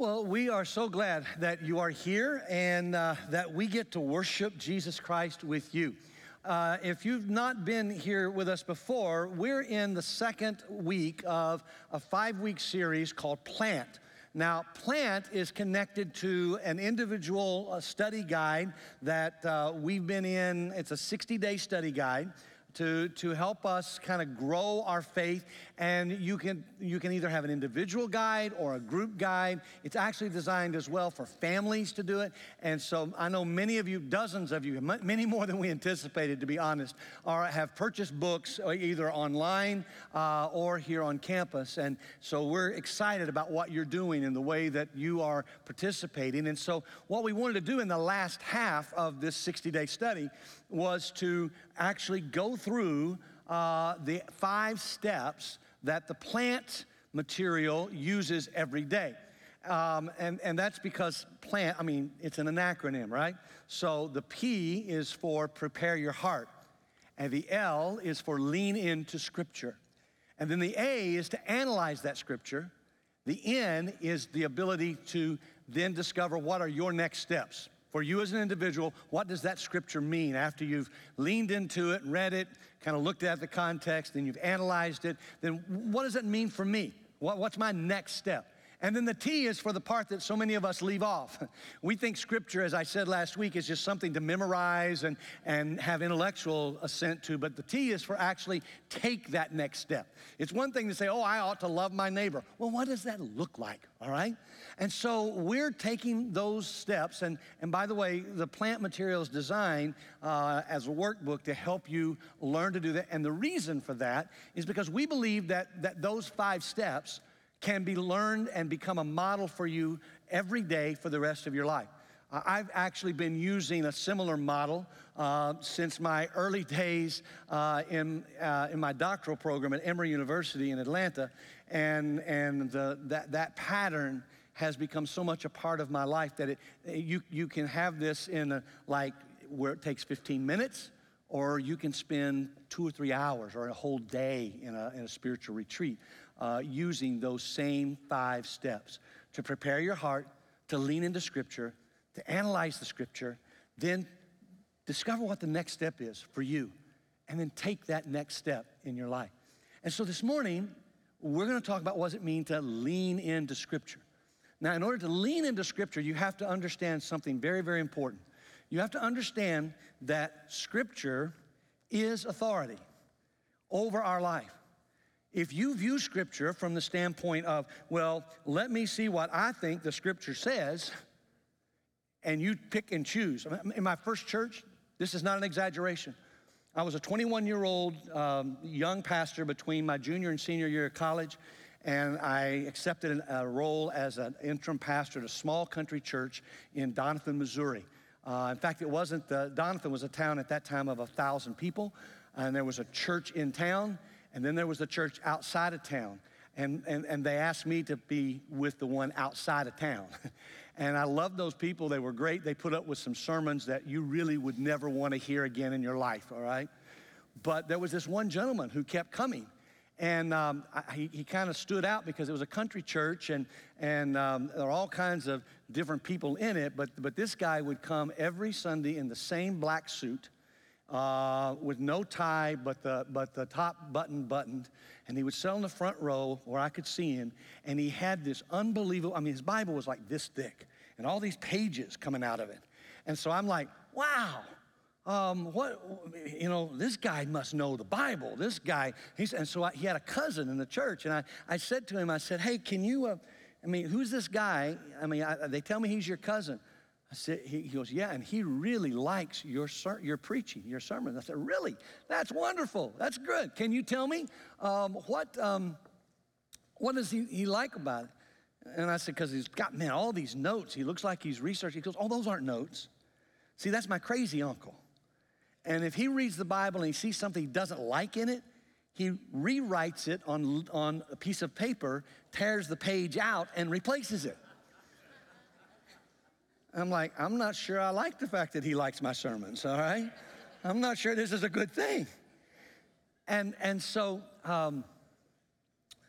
Well, we are so glad that you are here and uh, that we get to worship Jesus Christ with you. Uh, if you've not been here with us before, we're in the second week of a five week series called Plant. Now, Plant is connected to an individual uh, study guide that uh, we've been in. It's a 60 day study guide to, to help us kind of grow our faith. And you can, you can either have an individual guide or a group guide. It's actually designed as well for families to do it. And so I know many of you, dozens of you, many more than we anticipated, to be honest, are, have purchased books uh, either online uh, or here on campus. And so we're excited about what you're doing and the way that you are participating. And so what we wanted to do in the last half of this 60 day study was to actually go through uh, the five steps that the plant material uses every day. Um, and, and that's because plant, I mean, it's an acronym, right? So the P is for prepare your heart, and the L is for lean into scripture. And then the A is to analyze that scripture. The N is the ability to then discover what are your next steps for you as an individual, what does that scripture mean after you've leaned into it, read it, kind of looked at the context, and you've analyzed it? Then what does it mean for me? What, what's my next step? And then the T is for the part that so many of us leave off. We think scripture, as I said last week, is just something to memorize and, and have intellectual assent to, but the T is for actually take that next step. It's one thing to say, oh, I ought to love my neighbor. Well, what does that look like, all right? And so we're taking those steps. And, and by the way, the plant material is designed uh, as a workbook to help you learn to do that. And the reason for that is because we believe that, that those five steps can be learned and become a model for you every day for the rest of your life. I've actually been using a similar model uh, since my early days uh, in, uh, in my doctoral program at Emory University in Atlanta. And, and the, that, that pattern has become so much a part of my life that it, you, you can have this in a, like where it takes 15 minutes, or you can spend two or three hours or a whole day in a, in a spiritual retreat uh, using those same five steps to prepare your heart, to lean into Scripture, to analyze the Scripture, then discover what the next step is for you, and then take that next step in your life. And so this morning, we're going to talk about what does it mean to lean into Scripture. Now, in order to lean into Scripture, you have to understand something very, very important. You have to understand that Scripture is authority over our life. If you view Scripture from the standpoint of, well, let me see what I think the Scripture says, and you pick and choose. In my first church, this is not an exaggeration. I was a 21 year old um, young pastor between my junior and senior year of college, and I accepted a role as an interim pastor at a small country church in Doniphan, Missouri. Uh, in fact, it wasn't, the, Doniphan was a town at that time of a thousand people, and there was a church in town, and then there was a church outside of town. And, and, and they asked me to be with the one outside of town. and I loved those people. They were great. They put up with some sermons that you really would never want to hear again in your life, all right? But there was this one gentleman who kept coming. And um, I, he, he kind of stood out because it was a country church and, and um, there are all kinds of different people in it. But, but this guy would come every Sunday in the same black suit uh, with no tie but the, but the top button buttoned. And he would sit on the front row where I could see him. And he had this unbelievable, I mean, his Bible was like this thick and all these pages coming out of it. And so I'm like, wow. Um, what you know this guy must know the bible this guy he's and so I, he had a cousin in the church and i, I said to him i said hey can you uh, i mean who's this guy i mean I, they tell me he's your cousin I said, he, goes, yeah, and he really likes your, your preaching, your sermon. I said, really? That's wonderful. That's good. Can you tell me um, what, um, what does he, he like about it? And I said, because he's got, man, all these notes. He looks like he's researching. He goes, oh, those aren't notes. See, that's my crazy uncle. And if he reads the Bible and he sees something he doesn't like in it, he rewrites it on, on a piece of paper, tears the page out, and replaces it. I'm like, I'm not sure I like the fact that he likes my sermons, all right? I'm not sure this is a good thing. And, and so um,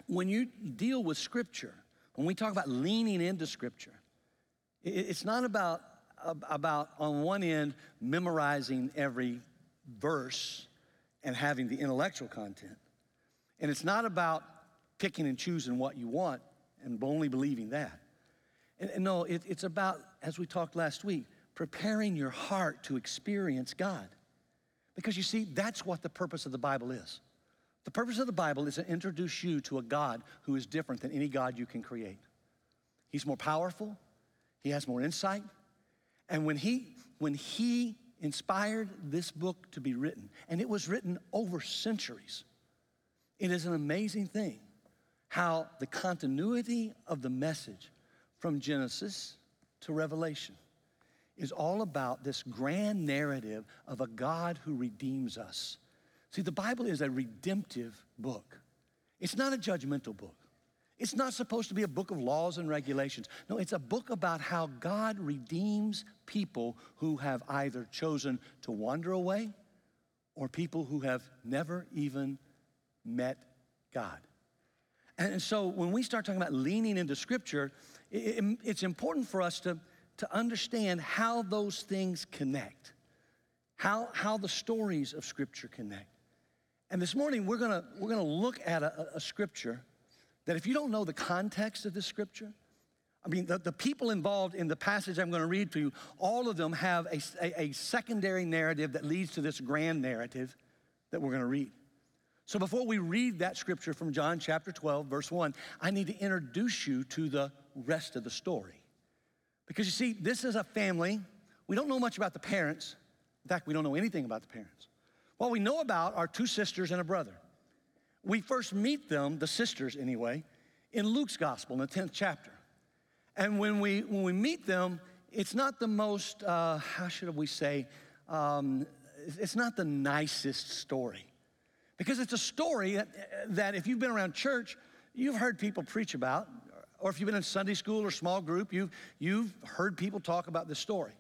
when you deal with scripture, when we talk about leaning into Scripture, it's not about, about on one end, memorizing every verse and having the intellectual content. And it's not about picking and choosing what you want and only believing that. And, and no, it, it's about, as we talked last week, preparing your heart to experience God. Because you see, that's what the purpose of the Bible is. The purpose of the Bible is to introduce you to a God who is different than any God you can create. He's more powerful, he has more insight. And when he, when he inspired this book to be written, and it was written over centuries, it is an amazing thing how the continuity of the message from Genesis to Revelation is all about this grand narrative of a God who redeems us. See, the Bible is a redemptive book, it's not a judgmental book. It's not supposed to be a book of laws and regulations. No, it's a book about how God redeems people who have either chosen to wander away or people who have never even met God. And so when we start talking about leaning into Scripture, it's important for us to, to understand how those things connect, how, how the stories of Scripture connect. And this morning, we're gonna, we're gonna look at a, a scripture that if you don't know the context of this scripture, I mean, the, the people involved in the passage I'm going to read to you, all of them have a, a, a secondary narrative that leads to this grand narrative that we're going to read. So before we read that scripture from John chapter 12, verse 1, I need to introduce you to the rest of the story. Because you see, this is a family. We don't know much about the parents. In fact, we don't know anything about the parents. What we know about are two sisters and a brother. We first meet them, the sisters anyway, in Luke's gospel in the 10th chapter. And when we, when we meet them, it's not the most, uh, how should we say, um, it's not the nicest story. Because it's a story that, that if you've been around church, you've heard people preach about, or if you've been in Sunday school or small group, you've, you've heard people talk about this story.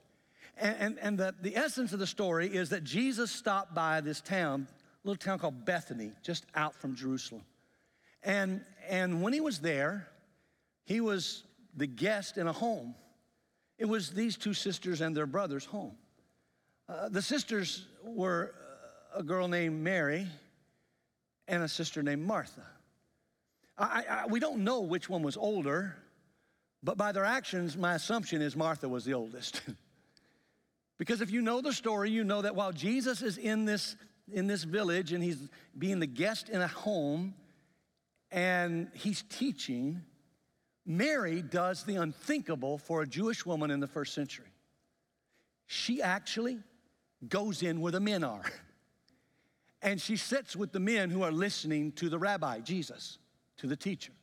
And, and, and the, the essence of the story is that Jesus stopped by this town little town called Bethany, just out from Jerusalem. And, and when he was there, he was the guest in a home. It was these two sisters and their brother's home. Uh, the sisters were a girl named Mary and a sister named Martha. I, I, we don't know which one was older, but by their actions, my assumption is Martha was the oldest. because if you know the story, you know that while Jesus is in this in this village and he's being the guest in a home and he's teaching, Mary does the unthinkable for a Jewish woman in the first century. She actually goes in where the men are. And she sits with the men who are listening to the rabbi, Jesus, to the teacher.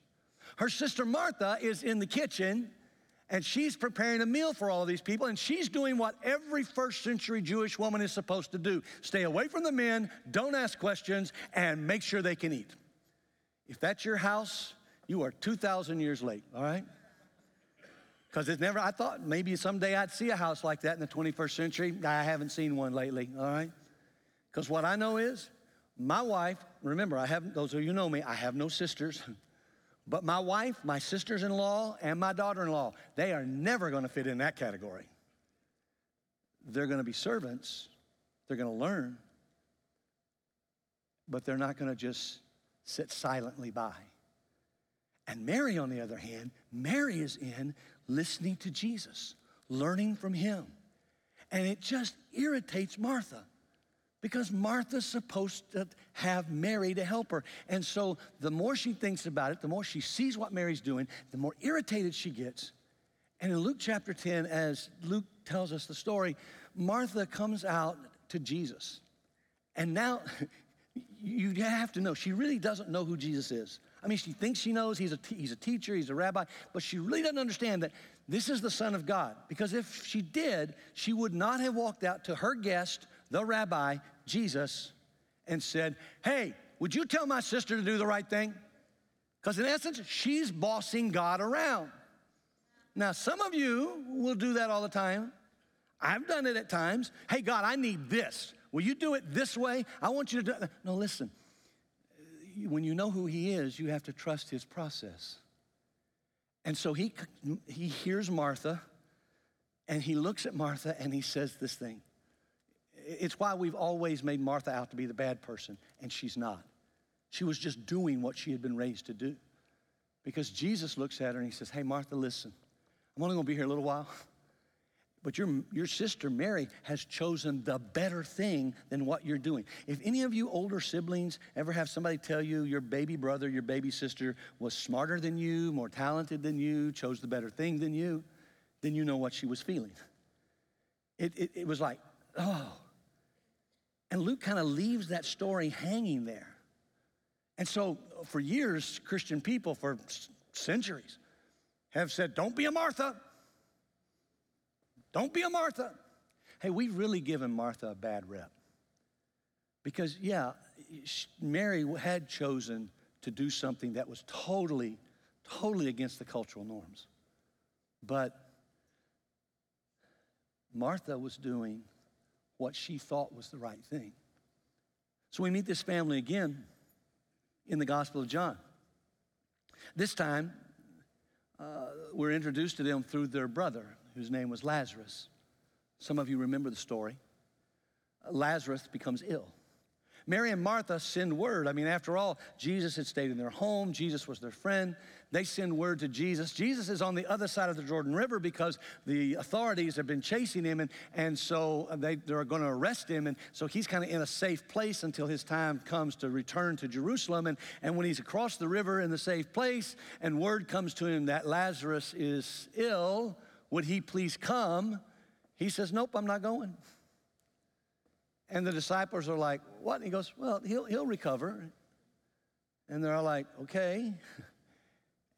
Her sister Martha is in the kitchen and she's preparing a meal for all these people, and she's doing what every first century Jewish woman is supposed to do stay away from the men, don't ask questions, and make sure they can eat. If that's your house, you are 2,000 years late, all right? Because it's never, I thought maybe someday I'd see a house like that in the 21st century. I haven't seen one lately, all right? Because what I know is my wife, remember, I have, those of you know me, I have no sisters. But my wife, my sisters in law, and my daughter in law, they are never going to fit in that category. They're going to be servants, they're going to learn, but they're not going to just sit silently by. And Mary, on the other hand, Mary is in listening to Jesus, learning from him. And it just irritates Martha because Martha's supposed to have Mary to help her. And so the more she thinks about it, the more she sees what Mary's doing, the more irritated she gets. And in Luke chapter 10, as Luke tells us the story, Martha comes out to Jesus. And now you have to know, she really doesn't know who Jesus is. I mean, she thinks she knows he's a, he's a teacher, he's a rabbi, but she really doesn't understand that this is the Son of God. Because if she did, she would not have walked out to her guest the rabbi, Jesus, and said, Hey, would you tell my sister to do the right thing? Because in essence, she's bossing God around. Now, some of you will do that all the time. I've done it at times. Hey, God, I need this. Will you do it this way? I want you to do it. No, listen. When you know who He is, you have to trust His process. And so he, he hears Martha and he looks at Martha and he says this thing. It's why we've always made Martha out to be the bad person, and she's not. She was just doing what she had been raised to do. Because Jesus looks at her and he says, Hey, Martha, listen, I'm only gonna be here a little while. But your, your sister Mary has chosen the better thing than what you're doing. If any of you older siblings ever have somebody tell you your baby brother, your baby sister was smarter than you, more talented than you, chose the better thing than you, then you know what she was feeling. It, it, it was like, oh. And Luke kind of leaves that story hanging there. And so, for years, Christian people, for centuries, have said, don't be a Martha. Don't be a Martha. Hey, we've really given Martha a bad rep. Because, yeah, Mary had chosen to do something that was totally, totally against the cultural norms. But Martha was doing what she thought was the right thing. So we meet this family again in the Gospel of John. This time, uh, we're introduced to them through their brother, whose name was Lazarus. Some of you remember the story. Lazarus becomes ill. Mary and Martha send word. I mean, after all, Jesus had stayed in their home, Jesus was their friend. They send word to Jesus. Jesus is on the other side of the Jordan River because the authorities have been chasing him, and, and so they, they're going to arrest him. And so he's kind of in a safe place until his time comes to return to Jerusalem. And, and when he's across the river in the safe place, and word comes to him that Lazarus is ill, would he please come? He says, Nope, I'm not going. And the disciples are like, What? And he goes, Well, he'll, he'll recover. And they're like, Okay.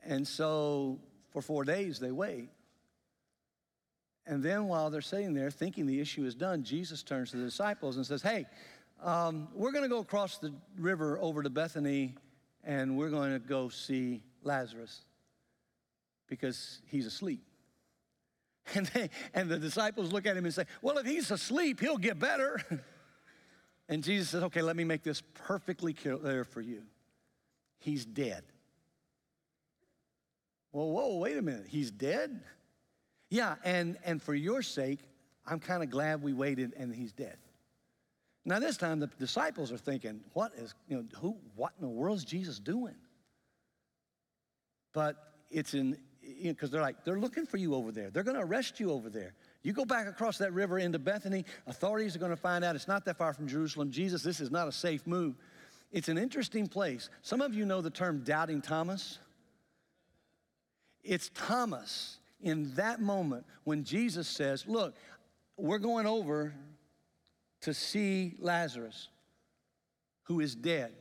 And so for four days they wait. And then while they're sitting there thinking the issue is done, Jesus turns to the disciples and says, Hey, um, we're going to go across the river over to Bethany and we're going to go see Lazarus because he's asleep. And, they, and the disciples look at him and say, Well, if he's asleep, he'll get better. And Jesus says, Okay, let me make this perfectly clear for you. He's dead. Well, whoa, wait a minute. He's dead? Yeah, and, and for your sake, I'm kind of glad we waited and he's dead. Now, this time the disciples are thinking, what is, you know, who, what in the world is Jesus doing? But it's in, because you know, they're like, they're looking for you over there. They're going to arrest you over there. You go back across that river into Bethany, authorities are going to find out it's not that far from Jerusalem. Jesus, this is not a safe move. It's an interesting place. Some of you know the term doubting Thomas. It's Thomas in that moment when Jesus says, Look, we're going over to see Lazarus, who is dead.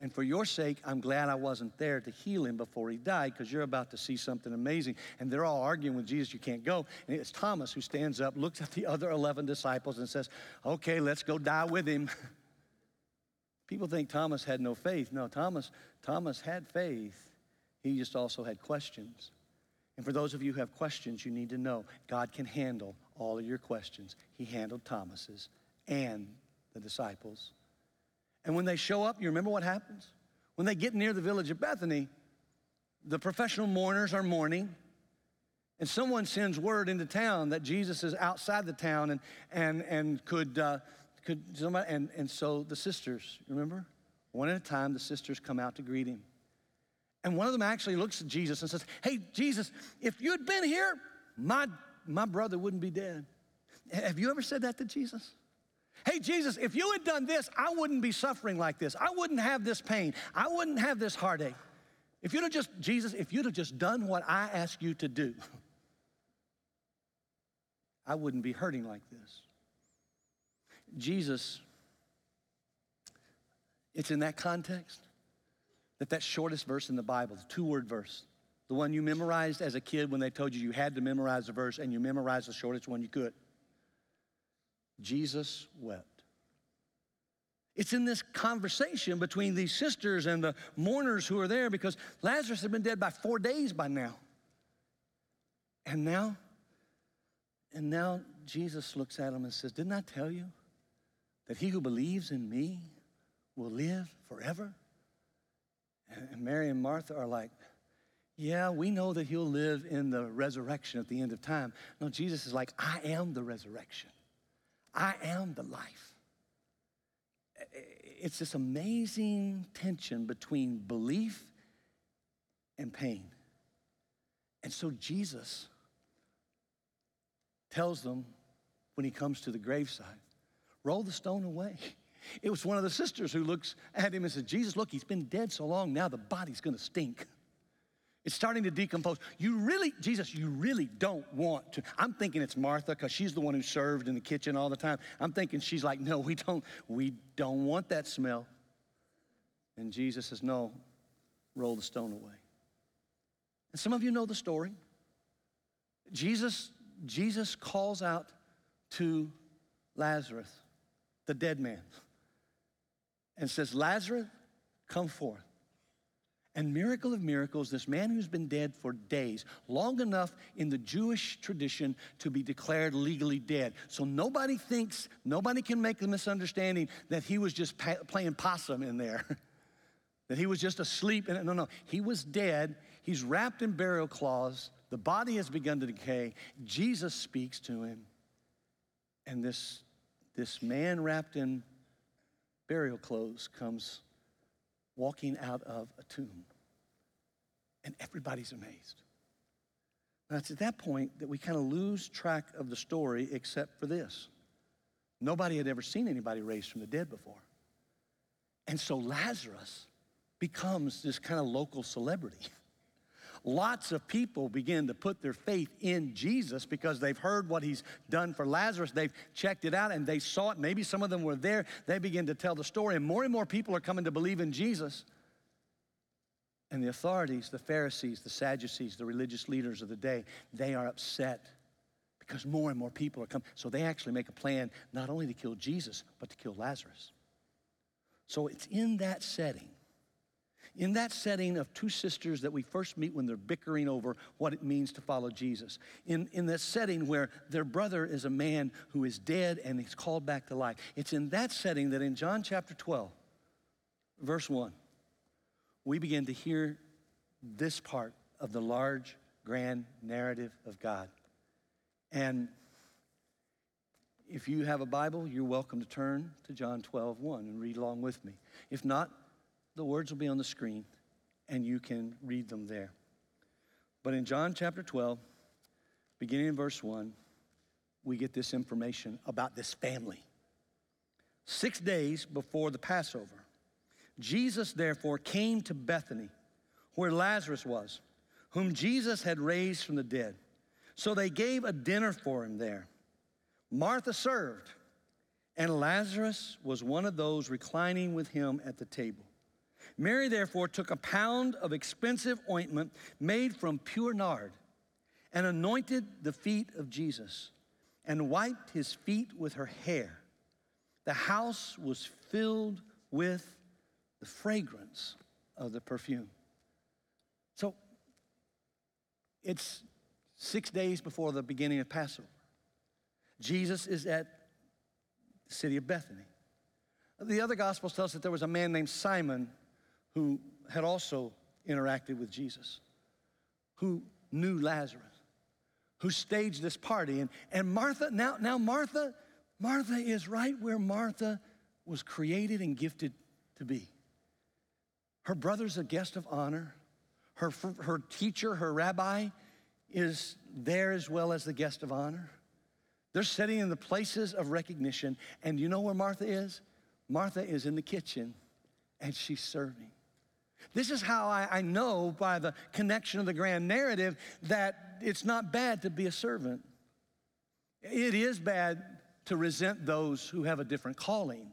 And for your sake, I'm glad I wasn't there to heal him before he died because you're about to see something amazing. And they're all arguing with Jesus, you can't go. And it's Thomas who stands up, looks at the other 11 disciples, and says, Okay, let's go die with him. People think Thomas had no faith. No, Thomas, Thomas had faith. He just also had questions. And for those of you who have questions, you need to know God can handle all of your questions. He handled Thomas's and the disciples. And when they show up, you remember what happens? When they get near the village of Bethany, the professional mourners are mourning, and someone sends word into town that Jesus is outside the town and, and, and could, uh, could somebody, and, and so the sisters, remember? One at a time, the sisters come out to greet him. And one of them actually looks at Jesus and says, Hey, Jesus, if you had been here, my, my brother wouldn't be dead. Have you ever said that to Jesus? Hey, Jesus, if you had done this, I wouldn't be suffering like this. I wouldn't have this pain. I wouldn't have this heartache. If you'd have just, Jesus, if you'd have just done what I asked you to do, I wouldn't be hurting like this. Jesus, it's in that context that that shortest verse in the Bible, the two-word verse, the one you memorized as a kid when they told you you had to memorize the verse and you memorized the shortest one you could. Jesus wept. It's in this conversation between these sisters and the mourners who are there because Lazarus had been dead by four days by now. And now, and now Jesus looks at them and says, Didn't I tell you that he who believes in me will live forever? And Mary and Martha are like, yeah, we know that he'll live in the resurrection at the end of time. No, Jesus is like, I am the resurrection, I am the life. It's this amazing tension between belief and pain. And so Jesus tells them when he comes to the graveside, roll the stone away. It was one of the sisters who looks at him and says, Jesus, look, he's been dead so long now, the body's gonna stink. It's starting to decompose. You really, Jesus, you really don't want to. I'm thinking it's Martha because she's the one who served in the kitchen all the time. I'm thinking she's like, no, we don't, we don't want that smell. And Jesus says, no, roll the stone away. And some of you know the story. Jesus, Jesus calls out to Lazarus, the dead man, and says, Lazarus, come forth. And miracle of miracles, this man who's been dead for days, long enough in the Jewish tradition to be declared legally dead. So nobody thinks, nobody can make the misunderstanding that he was just pa- playing possum in there, that he was just asleep. No, no, he was dead. He's wrapped in burial cloths. The body has begun to decay. Jesus speaks to him. And this, this man wrapped in burial clothes comes walking out of a tomb. And everybody's amazed. Now, it's at that point that we kind of lose track of the story, except for this. Nobody had ever seen anybody raised from the dead before. And so Lazarus becomes this kind of local celebrity. lots of people begin to put their faith in Jesus because they've heard what he's done for Lazarus. They've checked it out and they saw it. Maybe some of them were there. They begin to tell the story, and more and more people are coming to believe in Jesus. And the authorities, the Pharisees, the Sadducees, the religious leaders of the day, they are upset because more and more people are coming. So they actually make a plan not only to kill Jesus, but to kill Lazarus. So it's in that setting in that setting of two sisters that we first meet when they're bickering over what it means to follow Jesus, in, in that setting where their brother is a man who is dead and he's called back to life, it's in that setting that in John chapter 12, verse 1, we begin to hear this part of the large, grand narrative of God. And if you have a Bible, you're welcome to turn to John 12, 1 and read along with me. If not, the words will be on the screen and you can read them there. But in John chapter 12, beginning in verse 1, we get this information about this family. Six days before the Passover, Jesus therefore came to Bethany, where Lazarus was, whom Jesus had raised from the dead. So they gave a dinner for him there. Martha served, and Lazarus was one of those reclining with him at the table. Mary, therefore, took a pound of expensive ointment made from pure nard and anointed the feet of Jesus and wiped his feet with her hair. The house was filled with the fragrance of the perfume. So it's six days before the beginning of Passover. Jesus is at the city of Bethany. The other Gospels tell us that there was a man named Simon who had also interacted with Jesus, who knew Lazarus, who staged this party. And, and Martha, now, now Martha, Martha is right where Martha was created and gifted to be. Her brother's a guest of honor. Her, her teacher, her rabbi, is there as well as the guest of honor. They're sitting in the places of recognition. And you know where Martha is? Martha is in the kitchen and she's serving. This is how I, I know by the connection of the grand narrative that it's not bad to be a servant. It is bad to resent those who have a different calling.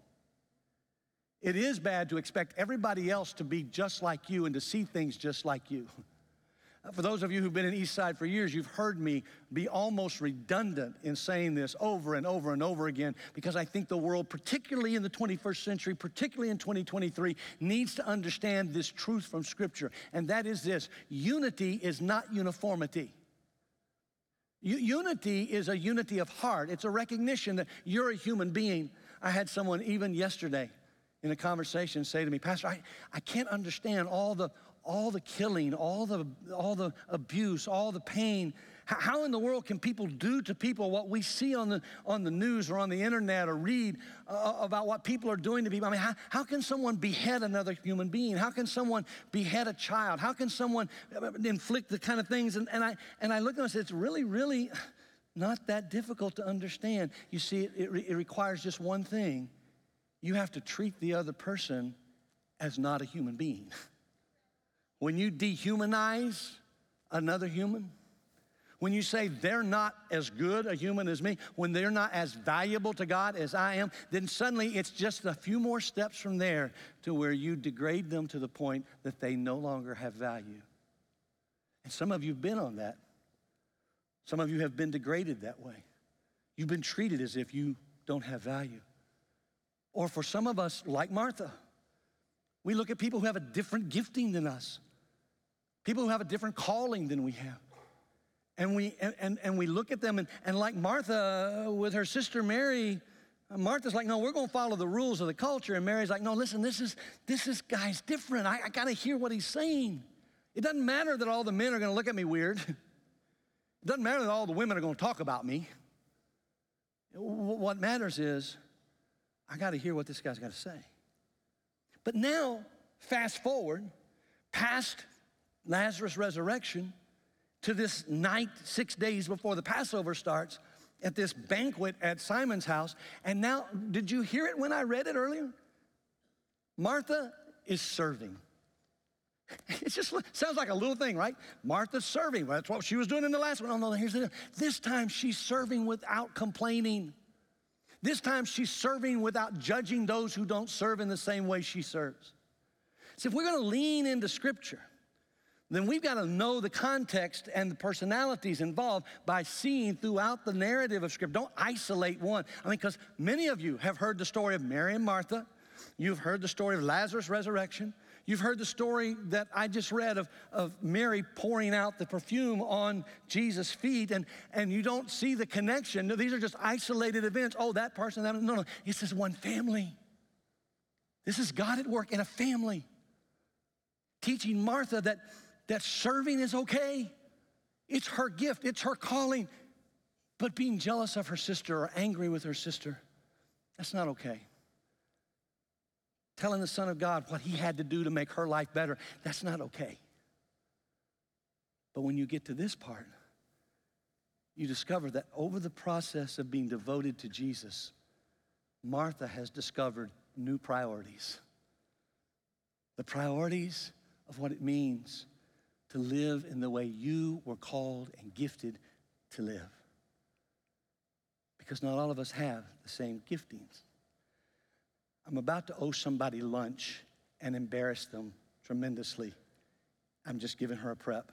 It is bad to expect everybody else to be just like you and to see things just like you. For those of you who've been in East Side for years, you've heard me be almost redundant in saying this over and over and over again because I think the world, particularly in the 21st century, particularly in 2023, needs to understand this truth from Scripture. And that is this unity is not uniformity. unity is a unity of heart, it's a recognition that you're a human being. I had someone even yesterday in a conversation say to me, Pastor, I, I can't understand all the, all the killing, all the, all the abuse, all the pain. How in the world can people do to people what we see on the, on the news or on the internet or read uh, about what people are doing to people? I mean, how, how can someone behead another human being? How can someone behead a child? How can someone uh, inflict the kind of things? And, and, I, and I look at them and say, it's really, really not that difficult to understand. You see, it, it, it requires just one thing you have to treat the other person as not a human being. When you dehumanize another human, when you say they're not as good a human as me, when they're not as valuable to God as I am, then suddenly it's just a few more steps from there to where you degrade them to the point that they no longer have value. And some of you have been on that. Some of you have been degraded that way. You've been treated as if you don't have value. Or for some of us, like Martha, we look at people who have a different gifting than us, people who have a different calling than we have. And we, and, and we look at them, and, and like Martha with her sister Mary, Martha's like, no, we're going to follow the rules of the culture. And Mary's like, no, listen, this is this is guy's different. I, I got to hear what he's saying. It doesn't matter that all the men are going to look at me weird. It doesn't matter that all the women are going to talk about me. What matters is I got to hear what this guy's got to say. But now, fast forward past Lazarus' resurrection to this night, six days before the Passover starts, at this banquet at Simon's house. And now, did you hear it when I read it earlier? Martha is serving. It just sounds like a little thing, right? Martha's serving. Well, that's what she was doing in the last one. Oh, no, here's the This time she's serving without complaining. This time she's serving without judging those who don't serve in the same way she serves. See, if we're going to lean into Scripture, then we've got to know the context and the personalities involved by seeing throughout the narrative of Scripture. Don't isolate one. I mean, because many of you have heard the story of Mary and Martha. You've heard the story of Lazarus' resurrection. You've heard the story that I just read of, of Mary pouring out the perfume on Jesus' feet, and, and you don't see the connection. These are just isolated events. Oh, that person, that. No, no. This is one family. This is God at work in a family. Teaching Martha that, that serving is okay. It's her gift, it's her calling. But being jealous of her sister or angry with her sister, that's not okay telling the Son of God what he had to do to make her life better. That's not okay. But when you get to this part, you discover that over the process of being devoted to Jesus, Martha has discovered new priorities. The priorities of what it means to live in the way you were called and gifted to live. Because not all of us have the same giftings. I'm about to owe somebody lunch and embarrass them tremendously. I'm just giving her a prep.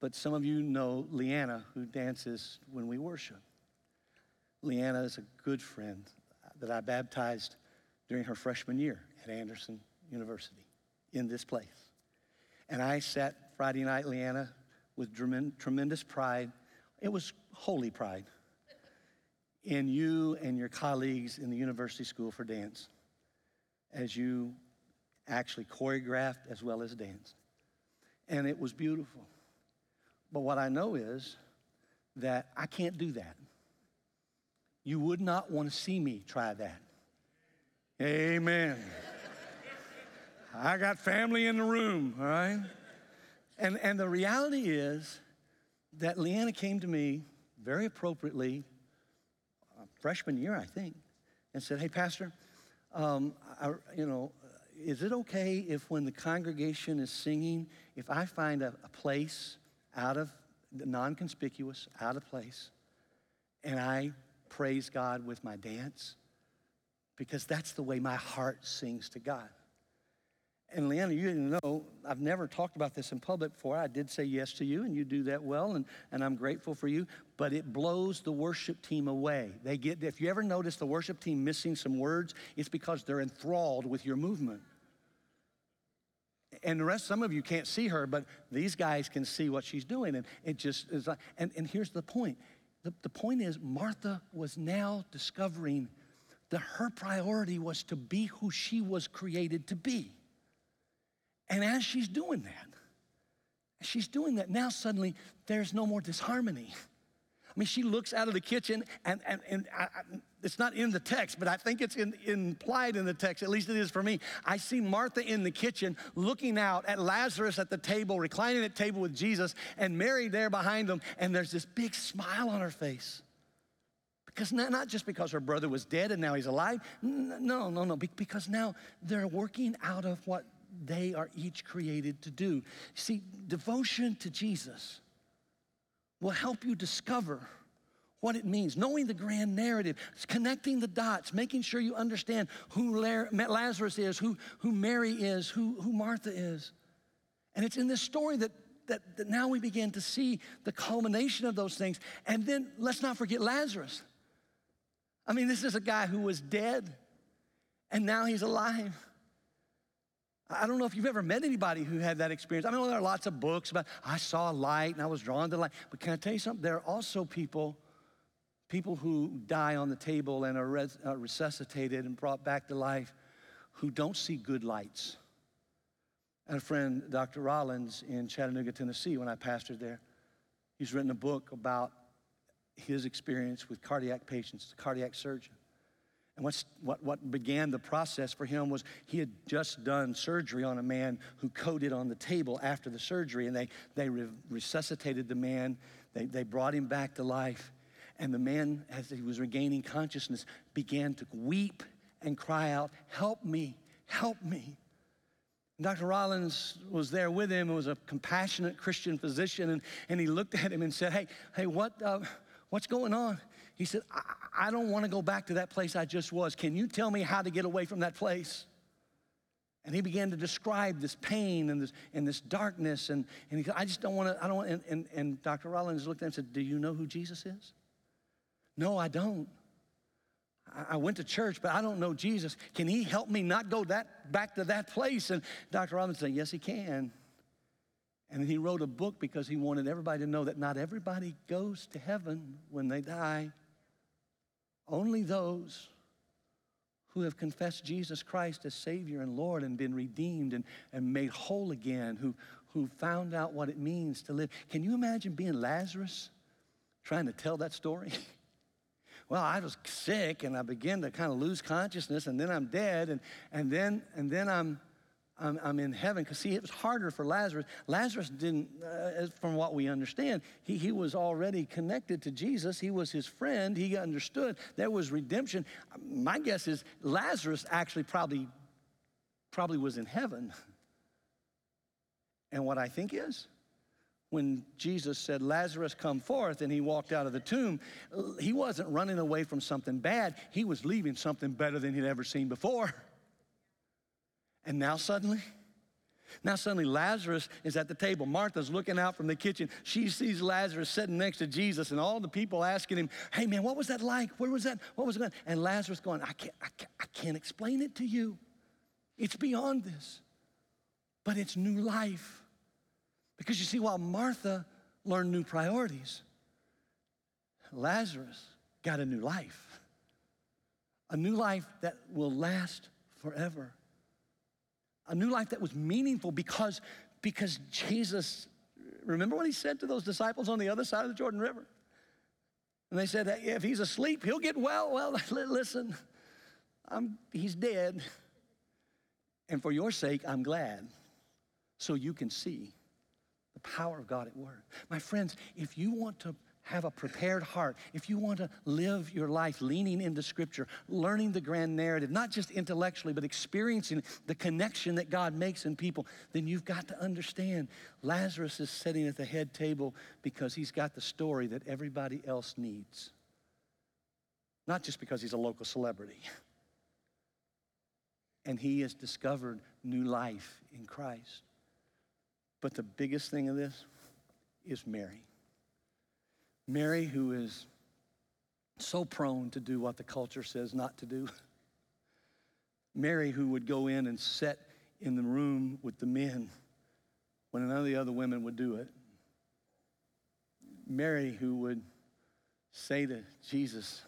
But some of you know Leanna, who dances when we worship. Leanna is a good friend that I baptized during her freshman year at Anderson University in this place. And I sat Friday night, Leanna, with tremendous pride. It was holy pride in you and your colleagues in the University School for Dance as you actually choreographed as well as danced. And it was beautiful. But what I know is that I can't do that. You would not want to see me try that. Amen. I got family in the room, all right? And, and the reality is that Leanna came to me very appropriately freshman year, I think, and said, Hey, Pastor, um, I, you know, is it okay if when the congregation is singing, if I find a, a place out of non conspicuous, out of place, and I praise God with my dance? Because that's the way my heart sings to God. And Leanna, you didn't know, I've never talked about this in public before. I did say yes to you, and you do that well, and, and I'm grateful for you. But it blows the worship team away. They get, if you ever notice the worship team missing some words, it's because they're enthralled with your movement. And the rest, some of you can't see her, but these guys can see what she's doing. And it just is like, and, and here's the point. The, the point is, Martha was now discovering that her priority was to be who she was created to be. And as she's doing that, she's doing that, now suddenly there's no more disharmony. I mean, she looks out of the kitchen, and, and, and I, I, it's not in the text, but I think it's in, implied in the text, at least it is for me. I see Martha in the kitchen looking out at Lazarus at the table, reclining at table with Jesus, and Mary there behind them, and there's this big smile on her face. Because not, not just because her brother was dead and now he's alive. No, no, no. Because now they're working out of what they are each created to do. See, devotion to Jesus will help you discover what it means, knowing the grand narrative, connecting the dots, making sure you understand who Lazarus is, who, who Mary is, who, who Martha is. And it's in this story that, that, that now we begin to see the culmination of those things. And then let's not forget Lazarus. I mean, this is a guy who was dead and now he's alive. I don't know if you've ever met anybody who had that experience. I mean, there are lots of books about, I saw a light and I was drawn to light. But can I tell you something? There are also people, people who die on the table and are res, uh, resuscitated and brought back to life who don't see good lights. I had a friend, Dr. Rawlings, in Chattanooga, Tennessee, when I pastored there. He's written a book about his experience with cardiac patients, the cardiac surgeon. And what's, what, what began the process for him was he had just done surgery on a man who coded on the table after the surgery, and they, they re- resuscitated the man. They, they brought him back to life. And the man, as he was regaining consciousness, began to weep and cry out, Help me, help me. Dr. Rawlings was there with him, He was a compassionate Christian physician, and, and he looked at him and said, Hey, hey, what, uh, what's going on? He said, I, I don't want to go back to that place I just was. Can you tell me how to get away from that place? And he began to describe this pain and this, and this darkness. And, and he said, I just don't want to, I don't want, and, and, and Dr. Rawlings looked at him and said, Do you know who Jesus is? No, I don't. I, went to church, but I don't know Jesus. Can he help me not go that, back to that place? And Dr. Rawlings said, Yes, he can. And he wrote a book because he wanted everybody to know that not everybody goes to heaven when they die. Only those who have confessed Jesus Christ as Savior and Lord and been redeemed and, and made whole again, who, who found out what it means to live. Can you imagine being Lazarus trying to tell that story? well, I was sick and I began to kind of lose consciousness and then I'm dead and, and, then, and then I'm I'm, I'm in heaven. Because, see, it was harder for Lazarus. Lazarus didn't, uh, from what we understand, he, he was already connected to Jesus. He was his friend. He understood there was redemption. My guess is Lazarus actually probably, probably was in heaven. And what I think is, when Jesus said, Lazarus, come forth, and he walked out of the tomb, he wasn't running away from something bad. He was leaving something better than he'd ever seen before. And now suddenly, now suddenly Lazarus is at the table. Martha's looking out from the kitchen. She sees Lazarus sitting next to Jesus and all the people asking him, hey man, what was that like? Where was that? What was it going? And Lazarus going, I can't, I can't, I can't explain it to you. It's beyond this. But it's new life. Because you see, while Martha learned new priorities, Lazarus got a new life. A new life that will last forever a new life that was meaningful because, because Jesus, remember what he said to those disciples on the other side of the Jordan River? And they said, hey, if he's asleep, he'll get well. Well, listen, I'm, he's dead. And for your sake, I'm glad. So you can see the power of God at work. My friends, if you want to have a prepared heart, if you want to live your life leaning into Scripture, learning the grand narrative, not just intellectually, but experiencing the connection that God makes in people, then you've got to understand Lazarus is sitting at the head table because he's got the story that everybody else needs. Not just because he's a local celebrity. And he has discovered new life in Christ. But the biggest thing of this is Mary. Mary, who is so prone to do what the culture says not to do. Mary, who would go in and sit in the room with the men when none of the other women would do it. Mary, who would say to Jesus,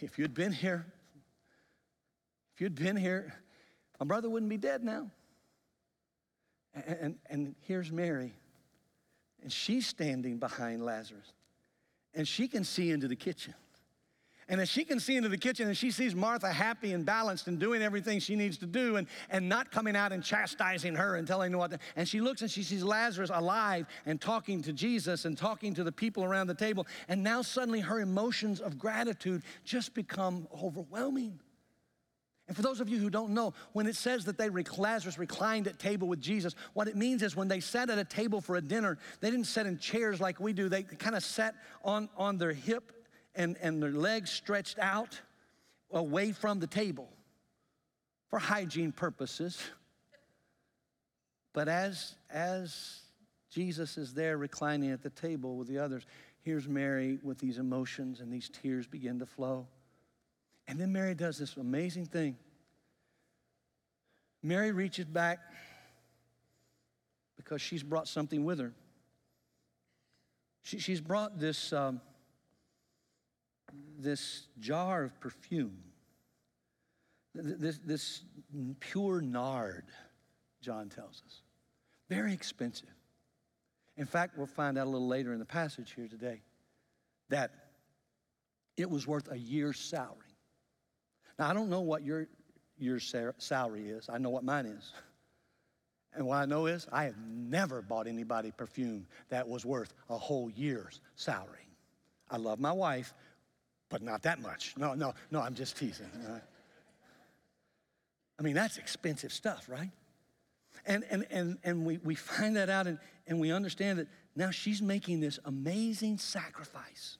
If you'd been here, if you'd been here, my brother wouldn't be dead now. And, and, and here's Mary, and she's standing behind Lazarus, and she can see into the kitchen. And as she can see into the kitchen and she sees Martha happy and balanced and doing everything she needs to do and, and not coming out and chastising her and telling her what, to, and she looks and she sees Lazarus alive and talking to Jesus and talking to the people around the table. And now suddenly her emotions of gratitude just become overwhelming. And for those of you who don't know, when it says that they Lazarus reclined at table with Jesus, what it means is when they sat at a table for a dinner, they didn't sit in chairs like we do. They kind of sat on, on their hip and, and their legs stretched out away from the table for hygiene purposes. But as, as Jesus is there reclining at the table with the others, here's Mary with these emotions and these tears begin to flow. And then Mary does this amazing thing. Mary reaches back because she's brought something with her. She, she's brought this. Um, this jar of perfume, this, this pure nard, John tells us. Very expensive. In fact, we'll find out a little later in the passage here today that it was worth a year's salary. Now, I don't know what your, your salary is, I know what mine is. And what I know is I have never bought anybody perfume that was worth a whole year's salary. I love my wife, but not that much. No, no, no, I'm just teasing. I mean, that's expensive stuff, right? And, and, and, and we, we find that out and, and we understand that now she's making this amazing sacrifice.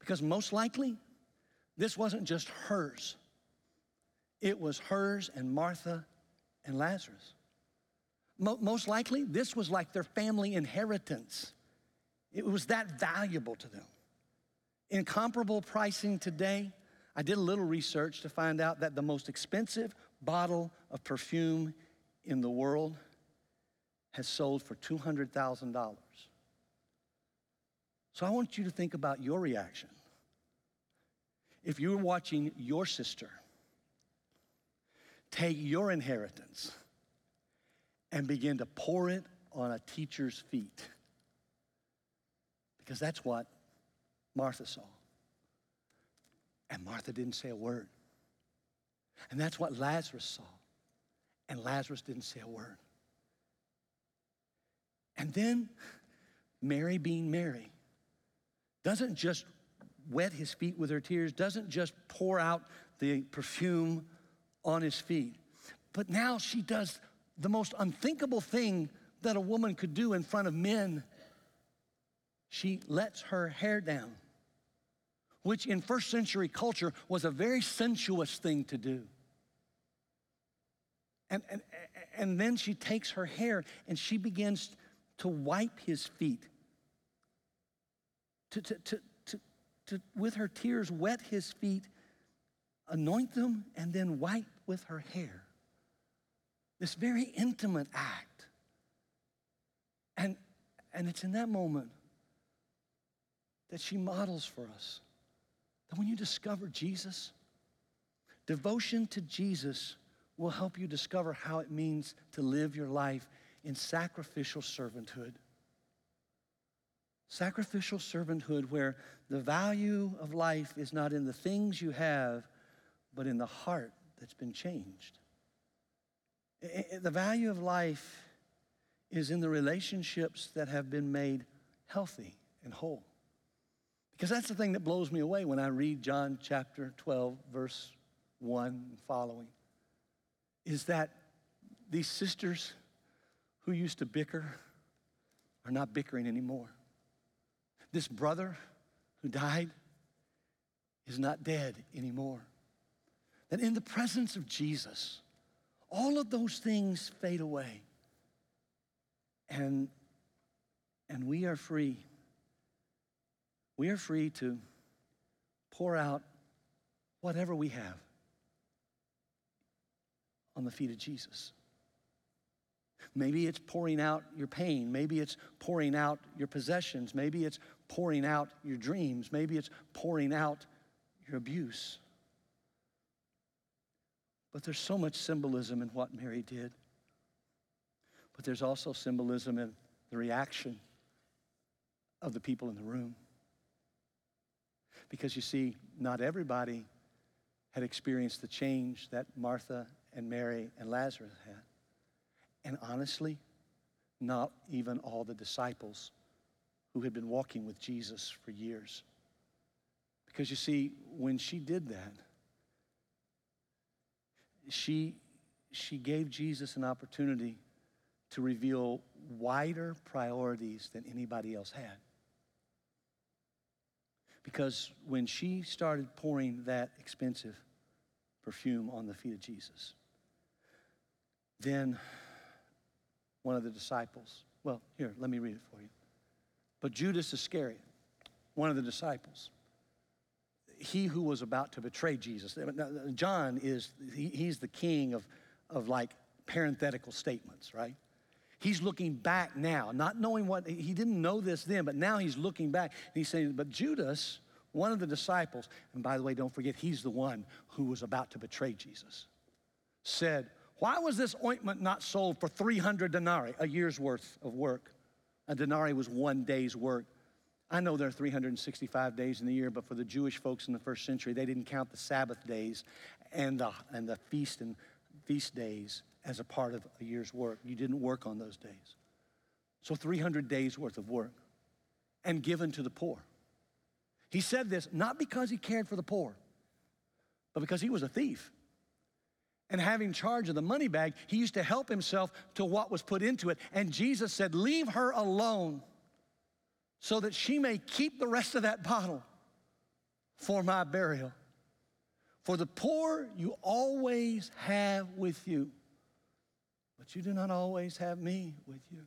Because most likely, this wasn't just hers, it was hers and Martha and Lazarus. Mo- most likely, this was like their family inheritance, it was that valuable to them. Incomparable pricing today. I did a little research to find out that the most expensive bottle of perfume in the world has sold for $200,000. So I want you to think about your reaction. If you were watching your sister take your inheritance and begin to pour it on a teacher's feet, because that's what Martha saw. And Martha didn't say a word. And that's what Lazarus saw. And Lazarus didn't say a word. And then Mary, being Mary, doesn't just wet his feet with her tears, doesn't just pour out the perfume on his feet, but now she does the most unthinkable thing that a woman could do in front of men. She lets her hair down which in first century culture was a very sensuous thing to do. And, and, and then she takes her hair and she begins to wipe his feet, to, to, to, to, with her tears, wet his feet, anoint them, and then wipe with her hair. This very intimate act. And, and it's in that moment that she models for us that when you discover Jesus, devotion to Jesus will help you discover how it means to live your life in sacrificial servanthood. Sacrificial servanthood, where the value of life is not in the things you have, but in the heart that's been changed. The value of life is in the relationships that have been made healthy and whole. Because that's the thing that blows me away when I read John chapter 12, verse 1 and following, is that these sisters who used to bicker are not bickering anymore. This brother who died is not dead anymore. That in the presence of Jesus, all of those things fade away. And, and we are free we are free to pour out whatever we have on the feet of Jesus. Maybe it's pouring out your pain. Maybe it's pouring out your possessions. Maybe it's pouring out your dreams. Maybe it's pouring out your abuse. But there's so much symbolism in what Mary did. but there's also symbolism in the reaction of the people in the room. Because you see, not everybody had experienced the change that Martha and Mary and Lazarus had. And honestly, not even all the disciples who had been walking with Jesus for years. Because you see, when she did that, she, she gave Jesus an opportunity to reveal wider priorities than anybody else had. Because when she started pouring that expensive perfume on the feet of Jesus, then one of the disciples, well, here, let me read it for you. But Judas Iscariot, one of the disciples, he who was about to betray Jesus. John is, he, he's the king of, of like parenthetical statements, right? He's looking back now, not knowing what, he didn't know this then, but now he's looking back. And he's saying, but Judas, one of the disciples, and by the way, don't forget, he's the one who was about to betray Jesus, said, Why was this ointment not sold for 300 denarii, a year's worth of work? A denarii was one day's work. I know there are 365 days in the year, but for the Jewish folks in the first century, they didn't count the Sabbath days and the, and the feast and feast days as a part of a year's work. You didn't work on those days. So 300 days worth of work and given to the poor. He said this not because he cared for the poor, but because he was a thief. And having charge of the money bag, he used to help himself to what was put into it. And Jesus said, Leave her alone so that she may keep the rest of that bottle for my burial. For the poor you always have with you, but you do not always have me with you.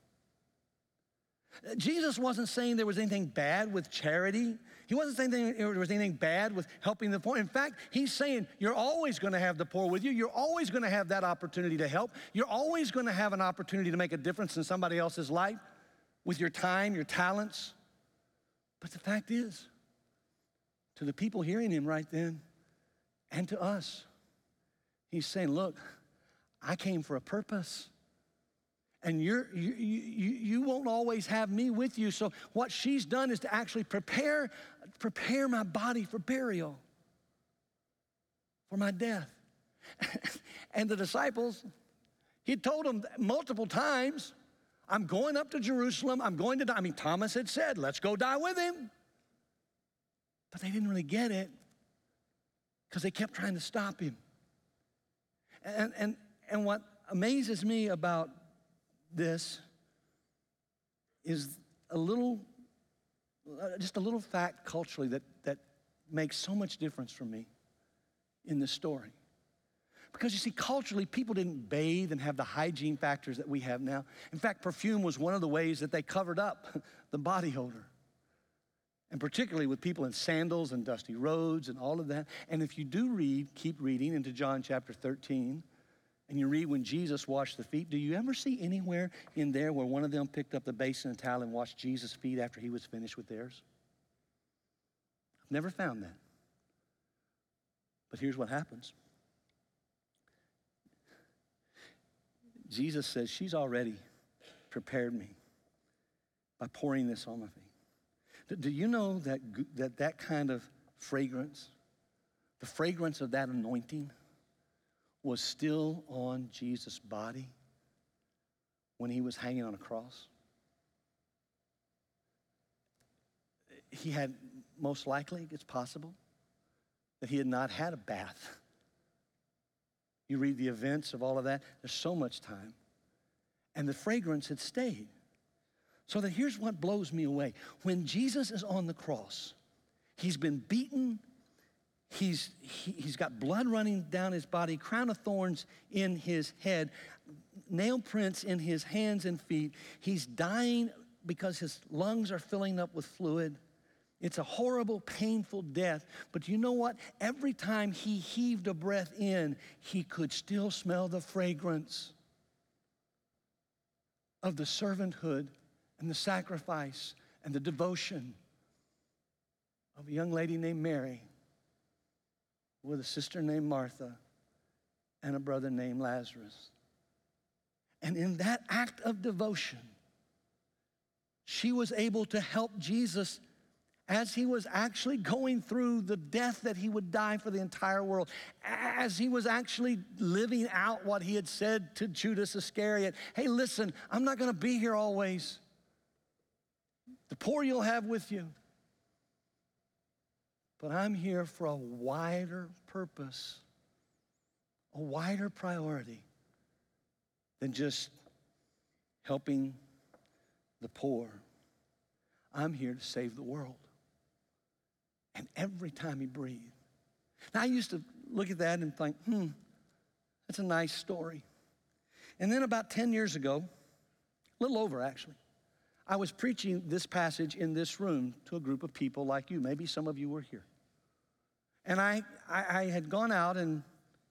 Jesus wasn't saying there was anything bad with charity. He wasn't saying there was anything bad with helping the poor. In fact, he's saying you're always going to have the poor with you. You're always going to have that opportunity to help. You're always going to have an opportunity to make a difference in somebody else's life with your time, your talents. But the fact is, to the people hearing him right then, and to us, he's saying, Look, I came for a purpose. And you're, you, you, you won't always have me with you. So, what she's done is to actually prepare, prepare my body for burial, for my death. and the disciples, he told them multiple times, I'm going up to Jerusalem. I'm going to die. I mean, Thomas had said, let's go die with him. But they didn't really get it because they kept trying to stop him. And, and, and what amazes me about this is a little, uh, just a little fact culturally that, that makes so much difference for me in this story. Because you see, culturally, people didn't bathe and have the hygiene factors that we have now. In fact, perfume was one of the ways that they covered up the body odor. And particularly with people in sandals and dusty roads and all of that. And if you do read, keep reading into John chapter 13, and you read when Jesus washed the feet, do you ever see anywhere in there where one of them picked up the basin and towel and washed Jesus' feet after he was finished with theirs? I've never found that. But here's what happens Jesus says, She's already prepared me by pouring this on my feet. Do you know that that, that kind of fragrance, the fragrance of that anointing, was still on Jesus' body when he was hanging on a cross? He had, most likely, it's possible, that he had not had a bath you read the events of all of that, there's so much time. And the fragrance had stayed. So that here's what blows me away. When Jesus is on the cross, he's been beaten, he's, he, he's got blood running down his body, crown of thorns in his head, nail prints in his hands and feet. He's dying because his lungs are filling up with fluid. It's a horrible, painful death. But you know what? Every time he heaved a breath in, he could still smell the fragrance of the servanthood and the sacrifice and the devotion of a young lady named Mary with a sister named Martha and a brother named Lazarus. And in that act of devotion, she was able to help Jesus as he was actually going through the death that he would die for the entire world, as he was actually living out what he had said to Judas Iscariot hey, listen, I'm not gonna be here always. The poor you'll have with you. But I'm here for a wider purpose, a wider priority than just helping the poor. I'm here to save the world. And every time he breathed. Now, I used to look at that and think, hmm, that's a nice story. And then about 10 years ago, a little over actually, I was preaching this passage in this room to a group of people like you. Maybe some of you were here. And I, I, I had gone out and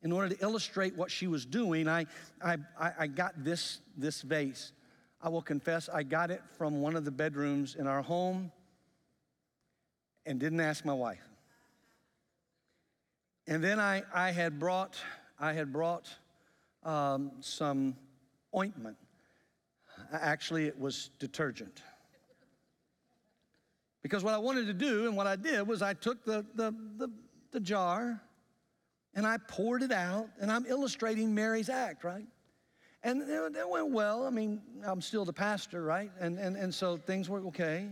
in order to illustrate what she was doing, I, I, I got this, this vase. I will confess, I got it from one of the bedrooms in our home and didn't ask my wife. And then I, I had brought, I had brought um, some ointment. Actually, it was detergent. Because what I wanted to do and what I did was I took the, the, the, the jar and I poured it out, and I'm illustrating Mary's act, right? And that went well. I mean, I'm still the pastor, right? And, and, and so things were okay.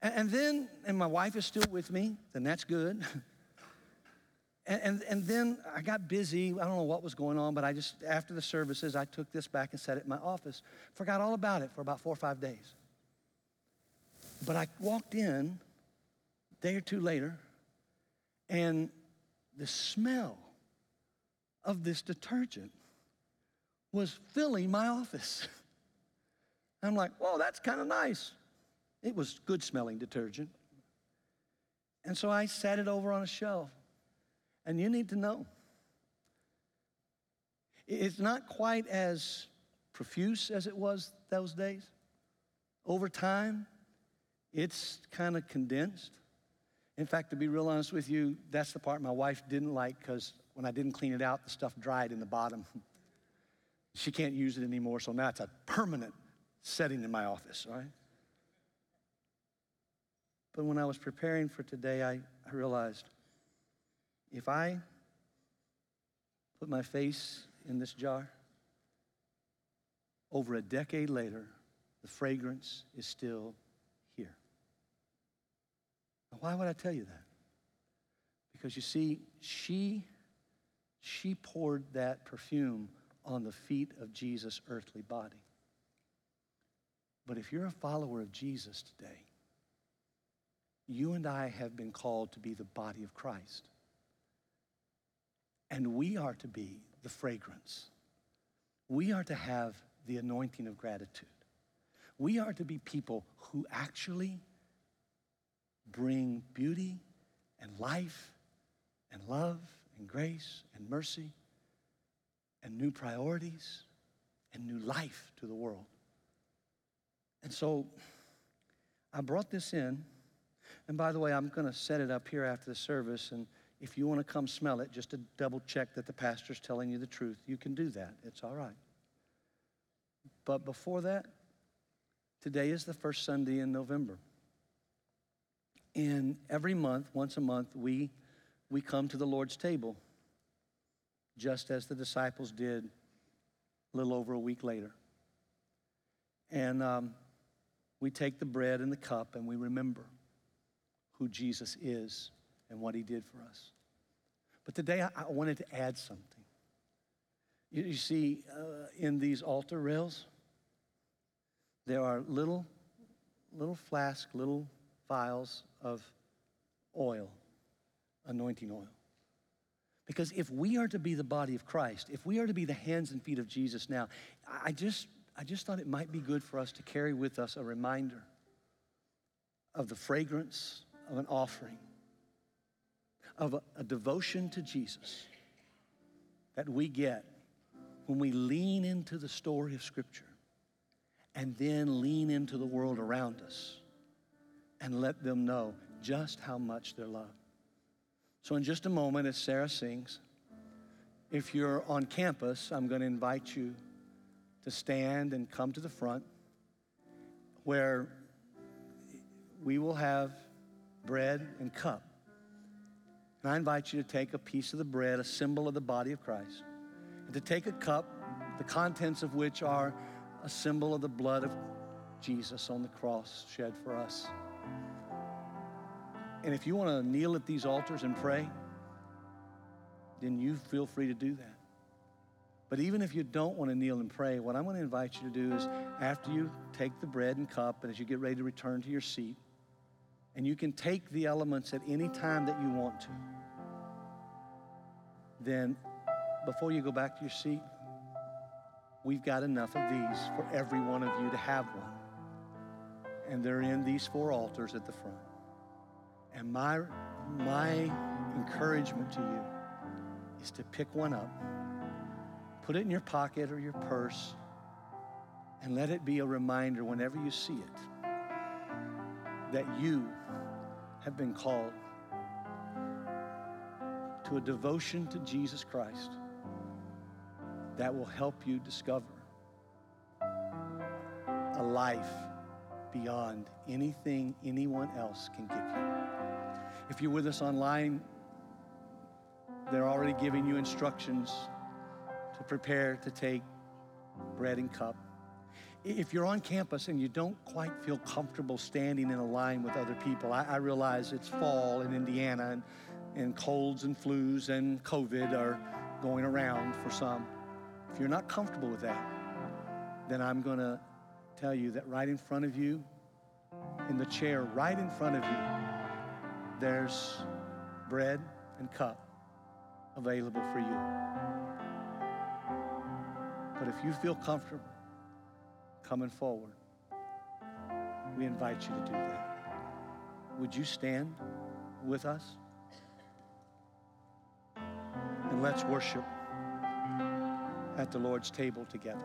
And, and then, and my wife is still with me, then that's good. and, and, and then I got busy. I don't know what was going on, but I just, after the services, I took this back and set it in my office. Forgot all about it for about four or five days. But I walked in a day or two later, and the smell of this detergent was filling my office. I'm like, whoa, that's kind of nice. It was good smelling detergent. And so I sat it over on a shelf. And you need to know it's not quite as profuse as it was those days. Over time, it's kind of condensed. In fact, to be real honest with you, that's the part my wife didn't like because when I didn't clean it out, the stuff dried in the bottom. she can't use it anymore, so now it's a permanent setting in my office, right? But when I was preparing for today, I, I realized if I put my face in this jar, over a decade later, the fragrance is still here. Now, why would I tell you that? Because you see, she, she poured that perfume on the feet of Jesus' earthly body. But if you're a follower of Jesus today, you and I have been called to be the body of Christ. And we are to be the fragrance. We are to have the anointing of gratitude. We are to be people who actually bring beauty and life and love and grace and mercy and new priorities and new life to the world. And so I brought this in and by the way, I'm going to set it up here after the service. And if you want to come smell it, just to double check that the pastor's telling you the truth, you can do that. It's all right. But before that, today is the first Sunday in November. And every month, once a month, we, we come to the Lord's table, just as the disciples did a little over a week later. And um, we take the bread and the cup and we remember who Jesus is and what he did for us. But today I, I wanted to add something. You, you see, uh, in these altar rails, there are little, little flask, little vials of oil, anointing oil. Because if we are to be the body of Christ, if we are to be the hands and feet of Jesus now, I just, I just thought it might be good for us to carry with us a reminder of the fragrance of an offering, of a, a devotion to Jesus that we get when we lean into the story of Scripture and then lean into the world around us and let them know just how much they're loved. So, in just a moment, as Sarah sings, if you're on campus, I'm going to invite you to stand and come to the front where we will have bread and cup. And I invite you to take a piece of the bread, a symbol of the body of Christ, and to take a cup, the contents of which are a symbol of the blood of Jesus on the cross shed for us. And if you want to kneel at these altars and pray, then you feel free to do that. But even if you don't want to kneel and pray, what I'm going to invite you to do is after you take the bread and cup and as you get ready to return to your seat, and you can take the elements at any time that you want to, then before you go back to your seat, we've got enough of these for every one of you to have one. And they're in these four altars at the front. And my, my encouragement to you is to pick one up, put it in your pocket or your purse, and let it be a reminder whenever you see it that you have been called to a devotion to Jesus Christ that will help you discover a life beyond anything anyone else can give you. If you're with us online, they're already giving you instructions to prepare to take bread and cup. If you're on campus and you don't quite feel comfortable standing in a line with other people, I, I realize it's fall in Indiana and, and colds and flus and COVID are going around for some. If you're not comfortable with that, then I'm going to tell you that right in front of you, in the chair right in front of you, there's bread and cup available for you. But if you feel comfortable coming forward, we invite you to do that. Would you stand with us? And let's worship at the Lord's table together.